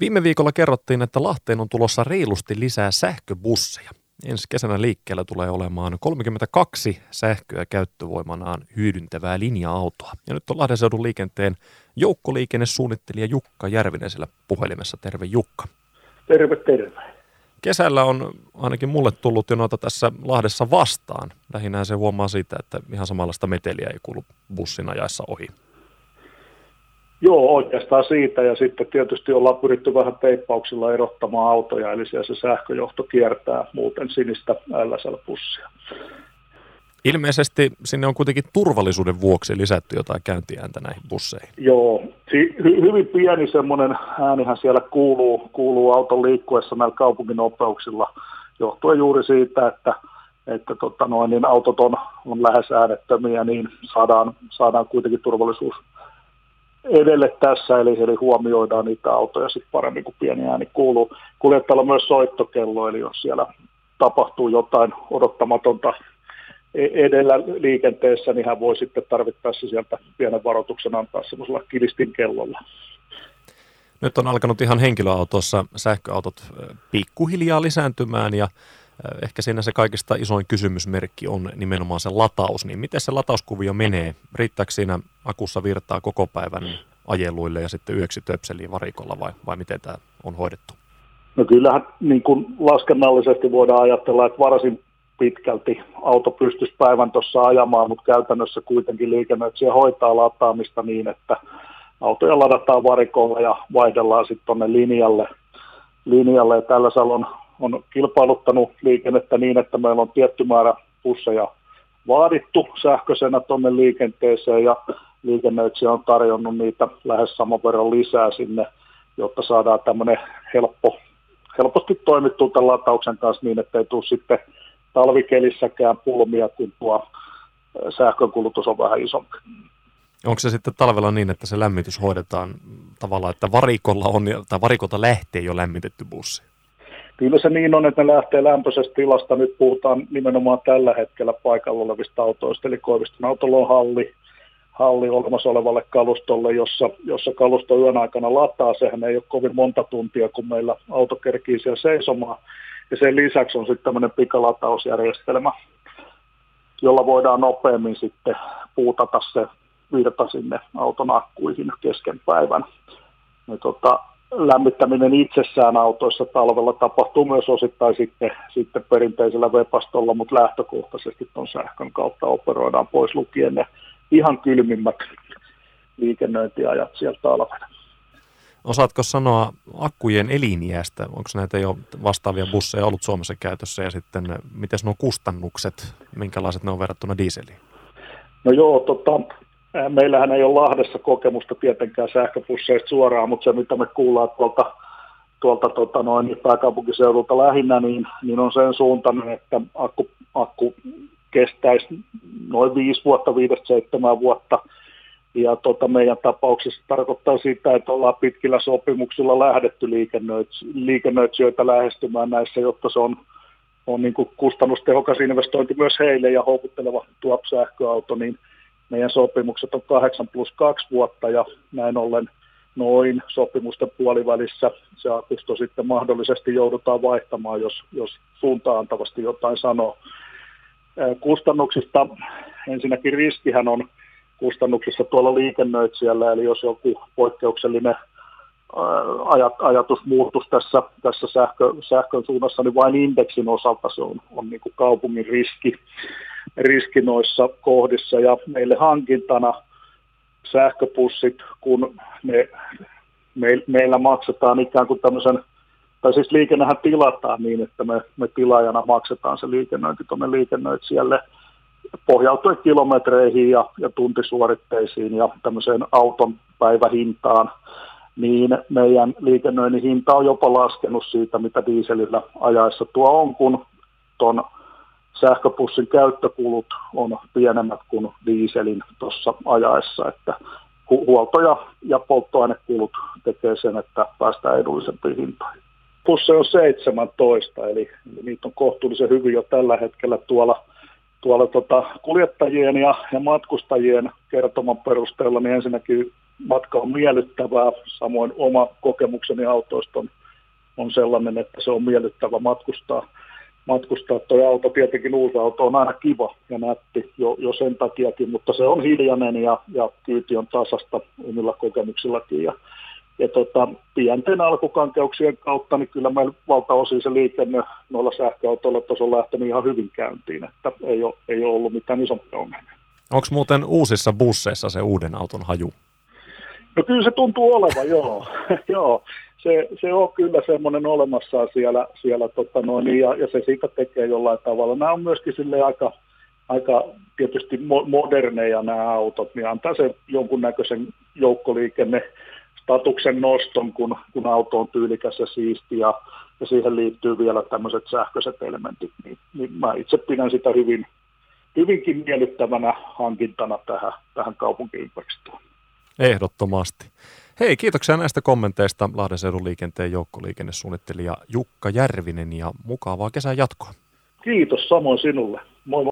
Viime viikolla kerrottiin, että Lahteen on tulossa reilusti lisää sähköbusseja. Ensi kesänä liikkeellä tulee olemaan 32 sähköä käyttövoimanaan hyödyntävää linja-autoa. Ja nyt on Lahden seudun liikenteen joukkoliikennesuunnittelija Jukka Järvinen siellä puhelimessa. Terve Jukka. Terve, terve. Kesällä on ainakin mulle tullut jo noita tässä Lahdessa vastaan. Lähinnä se huomaa siitä, että ihan samanlaista meteliä ei kuulu bussin ajaessa ohi. Joo, oikeastaan siitä ja sitten tietysti ollaan pyritty vähän teippauksilla erottamaan autoja, eli siellä se sähköjohto kiertää muuten sinistä LSL-pussia. Ilmeisesti sinne on kuitenkin turvallisuuden vuoksi lisätty jotain käyntiääntä näihin busseihin. Joo, hy- hyvin pieni semmoinen äänihän siellä kuuluu, kuuluu auton liikkuessa näillä kaupunginopeuksilla, johtuen juuri siitä, että, että tota noin, niin autot on, on lähes äänettömiä, niin saadaan, saadaan kuitenkin turvallisuus edelle tässä, eli, eli huomioidaan niitä autoja sitten paremmin kuin pieni ääni kuuluu. Kuljettajalla myös soittokello, eli jos siellä tapahtuu jotain odottamatonta e- edellä liikenteessä, niin hän voi sitten tarvittaessa sieltä pienen varoituksen antaa semmoisella kilistin kellolla. Nyt on alkanut ihan henkilöautossa sähköautot pikkuhiljaa lisääntymään ja ehkä siinä se kaikista isoin kysymysmerkki on nimenomaan se lataus. Niin miten se latauskuvio menee? Riittääkö siinä akussa virtaa koko päivän ajeluille ja sitten yöksi töpseliin varikolla vai, vai miten tämä on hoidettu? No kyllähän niin kuin laskennallisesti voidaan ajatella, että varsin pitkälti auto pystyisi päivän tuossa ajamaan, mutta käytännössä kuitenkin liikennöitsijä hoitaa lataamista niin, että autoja ladataan varikolla ja vaihdellaan sitten tuonne linjalle. linjalle. Ja tällä salon on kilpailuttanut liikennettä niin, että meillä on tietty määrä busseja vaadittu sähköisenä tuonne liikenteeseen ja liikennöitsijä on tarjonnut niitä lähes saman verran lisää sinne, jotta saadaan tämmöinen helppo, helposti toimittu tämän latauksen kanssa niin, että ei tule sitten talvikelissäkään pulmia, kun tuo sähkönkulutus on vähän isompi. Onko se sitten talvella niin, että se lämmitys hoidetaan tavallaan, että varikolla on, tai varikolta lähtee jo lämmitetty bussi? Kyllä se niin on, että ne lähtee lämpöisestä tilasta. Nyt puhutaan nimenomaan tällä hetkellä paikalla olevista autoista, eli Koiviston autolla on halli, halli olemassa olevalle kalustolle, jossa, jossa kalusto yön aikana lataa. Sehän ei ole kovin monta tuntia, kun meillä auto kerkii siellä seisomaan. Ja sen lisäksi on sitten tämmöinen pikalatausjärjestelmä, jolla voidaan nopeammin sitten puutata se virta sinne auton akkuihin kesken päivän. Ja tota, lämmittäminen itsessään autoissa talvella tapahtuu myös osittain sitten, sitten perinteisellä vepastolla, mutta lähtökohtaisesti tuon sähkön kautta operoidaan pois lukien ne ihan kylmimmät liikennöintiajat sieltä talvena. Osaatko sanoa akkujen eliniästä? Onko näitä jo vastaavia busseja ollut Suomessa käytössä ja sitten miten nuo kustannukset, minkälaiset ne on verrattuna dieseliin? No joo, tota, meillähän ei ole Lahdessa kokemusta tietenkään sähköbusseista suoraan, mutta se mitä me kuullaan tuolta, tuolta tota noin, pääkaupunkiseudulta lähinnä, niin, niin on sen suuntainen, että akku, akku kestäisi noin viisi vuotta, viidestä seitsemän vuotta. Ja tota, meidän tapauksessa tarkoittaa sitä, että ollaan pitkillä sopimuksilla lähdetty liikennöitsijöitä lähestymään näissä, jotta se on, on niin kuin kustannustehokas investointi myös heille ja houkutteleva tuo sähköauto, niin meidän sopimukset on 8 plus 2 vuotta ja näin ollen noin sopimusten puolivälissä se akusto sitten mahdollisesti joudutaan vaihtamaan, jos, jos suuntaantavasti jotain sanoo. Kustannuksista ensinnäkin riskihän on kustannuksissa tuolla liikennöitsijällä, eli jos joku poikkeuksellinen ajat, ajatus muutus tässä, tässä sähkö, sähkön suunnassa, niin vain indeksin osalta se on, on niin kuin kaupungin riski riski noissa kohdissa. Ja meille hankintana sähköpussit, kun ne, me, meillä maksetaan ikään kuin tämmöisen, tai siis liikennehän tilataan niin, että me, me tilaajana maksetaan se liikennöinti tuonne liikennöitsijälle pohjautuen kilometreihin ja, ja tuntisuoritteisiin ja tämmöiseen auton päivähintaan, niin meidän liikennöinnin hinta on jopa laskenut siitä, mitä dieselillä ajaessa tuo on, kun tuon sähköpussin käyttökulut on pienemmät kuin dieselin tuossa ajaessa, että huolto- ja, ja polttoainekulut tekee sen, että päästään edullisempiin hintoihin. Pussi on 17, eli, eli niitä on kohtuullisen hyvin jo tällä hetkellä tuolla, tuolla tota kuljettajien ja, ja matkustajien kertoman perusteella, niin ensinnäkin matka on miellyttävää, samoin oma kokemukseni autoista on, on sellainen, että se on miellyttävä matkustaa. Matkustaa. Tuo auto, tietenkin uusi auto on aina kiva ja nätti jo, jo sen takiakin, mutta se on hiljainen ja, ja kyyti on tasasta omilla kokemuksillakin. Ja, ja tota, pienten alkukankeuksien kautta, niin kyllä meillä valtaosin se liikenne noilla sähköautoilla on lähtenyt ihan hyvin käyntiin, että ei ole, ei ole ollut mitään isompia ongelmia. Onko muuten uusissa busseissa se uuden auton haju? No kyllä se tuntuu olevan, joo. joo. Se, se on kyllä semmoinen olemassa siellä, siellä tota noin, ja, ja, se siitä tekee jollain tavalla. Nämä on myöskin sille aika, aika tietysti moderneja nämä autot, niin antaa se jonkunnäköisen joukkoliikenne statuksen noston, kun, kun auto on tyylikäs ja siisti ja, ja siihen liittyy vielä tämmöiset sähköiset elementit, niin, niin mä itse pidän sitä hyvin, hyvinkin miellyttävänä hankintana tähän, tähän kaupunkiympäristöön. Ehdottomasti. Hei, kiitoksia näistä kommenteista Lahden seudun liikenteen joukkoliikennesuunnittelija Jukka Järvinen ja mukavaa kesän jatkoa. Kiitos samoin sinulle. Moi moi.